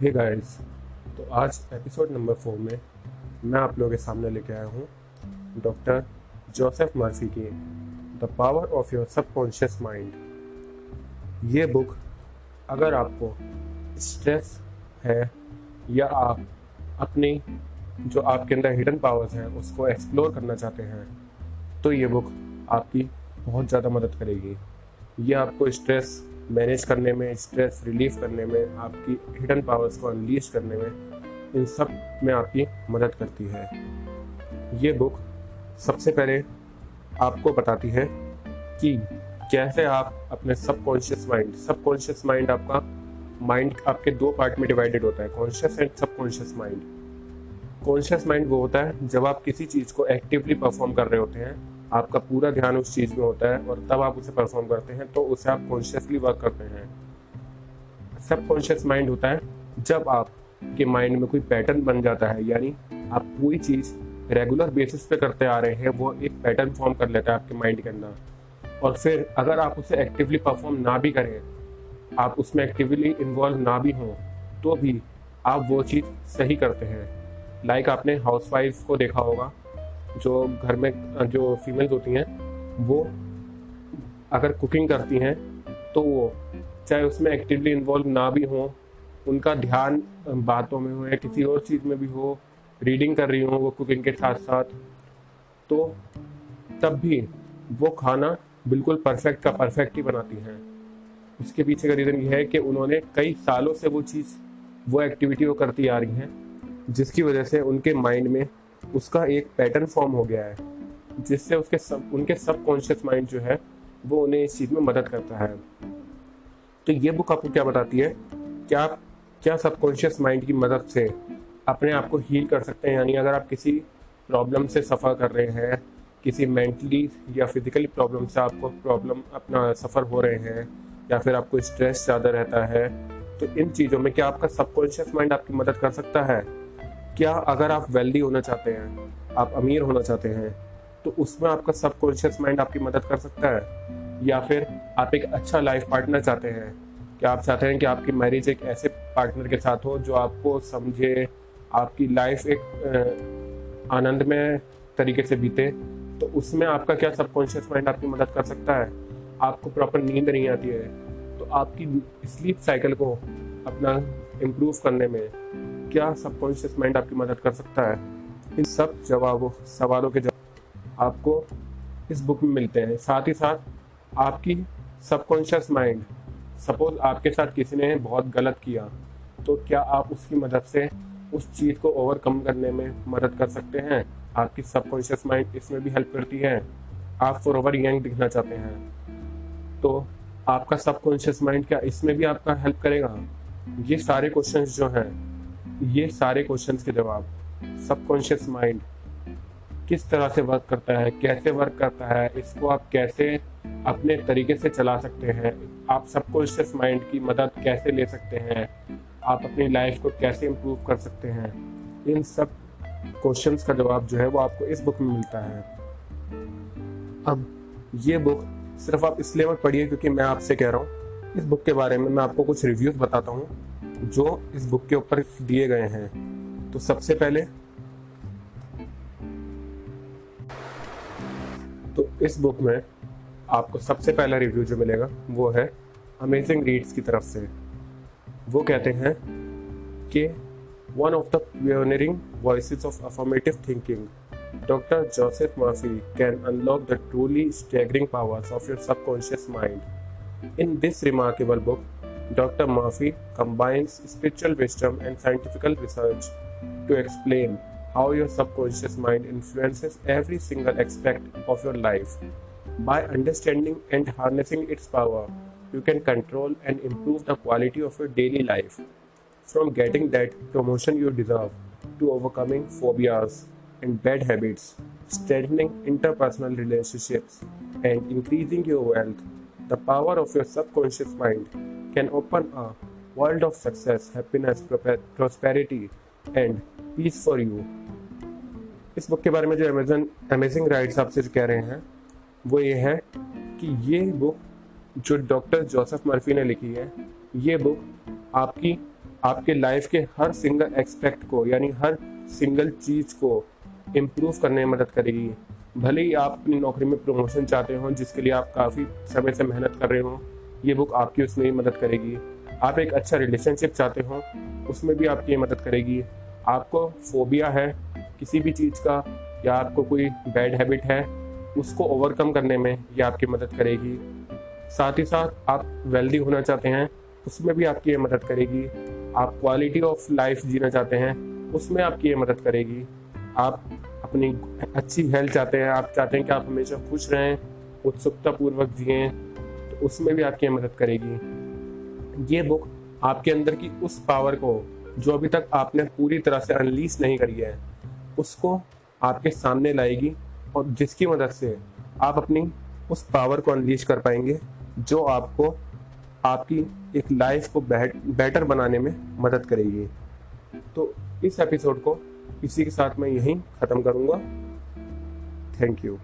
Hey guys तो आज episode number four में मैं आप लोगों के सामने लेके आया हूँ डॉक्टर जोसेफ मर्फी की the power of your subconscious mind ये बुक अगर आपको स्ट्रेस है या आप अपनी जो आपके अंदर हिडन पावर्स हैं उसको एक्सप्लोर करना चाहते हैं तो ये बुक आपकी बहुत ज़्यादा मदद करेगी। ये आपको स्ट्रेस मैनेज करने में स्ट्रेस रिलीफ करने में, आपकी हिडन पावर्स को अनलीश करने में, इन सब में आपकी मदद करती है। ये बुक सबसे पहले आपको बताती है कि कैसे आप अपने सबकॉन्शियस माइंड सबकॉन्शियस माइंड आपका माइंड आपके दो पार्ट में डिवाइडेड होता है conscious and subconscious mind conscious mind वो होता है जब आप किसी चीज़ को एक्टिवली परफॉर्म कर रहे होते हैं आपका पूरा ध्यान उस चीज़ में होता है और तब आप उसे परफॉर्म करते हैं तो उसे आप कॉन्शियसली वर्क करते हैं। सब कॉन्शियस माइंड होता है, जब आप के माइंड में कोई पैटर्न बन जाता है, यानी आप कोई चीज़ रेगुलर बेसिस पे करते आ रहे हैं, वो एक पैटर्न फॉर्म कर लेता है आपके माइंड के अंदर। और फिर अगर आप उसे एक्टिवली परफॉर्म ना भी करें, आप उसमें एक्टिवली इन्वॉल्व ना भी हों तो भी आप वो चीज़ सही करते हैं। लाइक like आपने हाउस को देखा होगा जो घर में, जो फीमेल्स होती हैं, वो अगर कुकिंग करती हैं तो वो चाहे उसमें एक्टिवली इन्वॉल्व ना भी हो, उनका ध्यान बातों में हो या किसी और चीज़ में भी हो रीडिंग कर रही हो, वो कुकिंग के साथ साथ तो तब भी वो खाना बिल्कुल परफेक्ट का परफेक्ट ही बनाती हैं। उसके पीछे का रीज़न ये है कि उन्होंने कई सालों से वो चीज़, वो एक्टिविटी वो करती आ रही हैं, जिसकी वजह से उनके माइंड में उसका एक पैटर्न फॉर्म हो गया है, जिससे उसके सब, उनके सब कॉन्शियस माइंड जो है, वो उन्हें इस चीज़ में मदद करता है। तो ये बुक आपको क्या बताती है? क्या आप, क्या सबकॉन्शियस माइंड की मदद से अपने आप को हील कर सकते हैं? यानी अगर आप किसी प्रॉब्लम से सफ़र कर रहे हैं, किसी मेंटली या फिजिकली प्रॉब्लम से आपको प्रॉब्लम अपना सफ़र हो रहे हैं, या फिर आपको स्ट्रेस ज़्यादा रहता है तो इन चीज़ों में क्या आपका सबकॉन्शियस माइंड आपकी मदद कर सकता है? क्या अगर आप वेल्दी होना चाहते हैं, आप अमीर होना चाहते हैं तो उसमें आपका सबकॉन्शियस माइंड आपकी मदद कर सकता है? या फिर आप एक अच्छा लाइफ पार्टनर चाहते हैं? क्या आप चाहते हैं कि आपकी मैरिज एक ऐसे पार्टनर के साथ हो जो आपको समझे, आपकी लाइफ एक आनंदमय तरीके से बीते? तो उसमें आपका क्या सबकॉन्शियस माइंड आपकी मदद कर सकता है? आपको प्रॉपर नींद नहीं आती है तो आपकी स्लीप साइकिल को अपना इम्प्रूव करने में क्या सबकॉन्शियस माइंड आपकी मदद कर सकता है? इन सब जवाबों, सवालों के जवाब आपको इस बुक में मिलते हैं। साथ ही साथ, आपकी सबकॉन्शियस माइंड सपोज़ आपके साथ किसी ने बहुत गलत किया तो क्या आप उसकी मदद से उस चीज़ को ओवरकम करने में मदद कर सकते हैं? आपकी सबकॉन्शियस माइंड इसमें भी हेल्प करती है। आप फॉर ओवर यंग दिखना चाहते हैं। तो आपका सबकॉन्शियस माइंड क्या इसमें भी आपका हेल्प करेगा? ये सारे क्वेश्चंस जो हैं ये सारे क्वेश्चंस के जवाब। सबकॉन्शियस माइंड किस तरह से वर्क करता है, कैसे वर्क करता है, इसको आप कैसे अपने तरीके से चला सकते हैं, आप सबकॉन्शियस माइंड की मदद कैसे ले सकते हैं, आप अपनी लाइफ को कैसे इम्प्रूव कर सकते हैं, इन सब क्वेश्चंस का जवाब जो है वो आपको इस बुक में मिलता है। अब ये बुक सिर्फ़ आप इसलिए मत पढ़िए क्योंकि मैं आपसे कह रहा हूँ। इस बुक के बारे में मैं आपको कुछ रिव्यूज़ बताता हूँ। जो इस बुक के ऊपर दिए गए हैं। तो सबसे पहले तो इस बुक में आपको सबसे पहला रिव्यू जो मिलेगा वो है अमेजिंग रीड्स की तरफ़ से। वो कहते हैं कि one of the pioneering voice of affirmative thinking doctor Joseph Murphy can unlock the truly staggering powers of your subconscious mind in this remarkable book Dr. Murphy combines spiritual wisdom and scientific research to explain how your subconscious mind influences every single aspect of your life. By understanding and harnessing its power, you can control and improve the quality of your daily life. From getting that promotion you deserve to overcoming phobias and bad habits, strengthening interpersonal relationships, and increasing your wealth, the power of your subconscious mind can open a world of success, happiness, prosperity and peace for you. इस book के बारे में जो Amazon amazing rights आपसे कह रहे हैं वो ये है कि ये बुक जो डॉक्टर जोसेफ मर्फी ने लिखी है ये बुक आपकी आपके लाइफ के हर सिंगल एक्सपेक्ट को यानी हर सिंगल चीज़ को इम्प्रूव करने में मदद करेगी भले ही आप अपनी नौकरी में प्रमोशन चाहते हो जिसके लिए आप काफ़ी समय से मेहनत कर रहे हो ये बुक आपकी उसमें मदद करेगी। आप एक अच्छा रिलेशनशिप चाहते हो, उसमें भी आपकी मदद करेगी। आपको फोबिया है किसी भी चीज़ का, या आपको कोई बैड हैबिट है, उसको ओवरकम करने में ये आपकी मदद करेगी। साथ ही साथ आप वेल्दी होना चाहते हैं, उसमें भी आपकी ये मदद करेगी। आप क्वालिटी ऑफ़ लाइफ जीना चाहते हैं, उसमें आपकी ये मदद करेगी। आप अपनी अच्छी हेल्थ चाहते हैं, आप चाहते हैं कि आप हमेशा खुश रहें, उत्सुकतापूर्वक जिए तो उसमें भी आपकी मदद करेगी। ये बुक आपके अंदर की उस पावर को, जो अभी तक आपने पूरी तरह से अनलीस नहीं करी है, उसको आपके सामने लाएगी और जिसकी मदद से आप अपनी उस पावर को अनलीश कर पाएँगे, जो आपको आपकी एक लाइफ को बेटर बनाने में मदद करेगी। तो इस एपिसोड को इसी के साथ मैं यहीं ख़त्म करूँगा। Thank you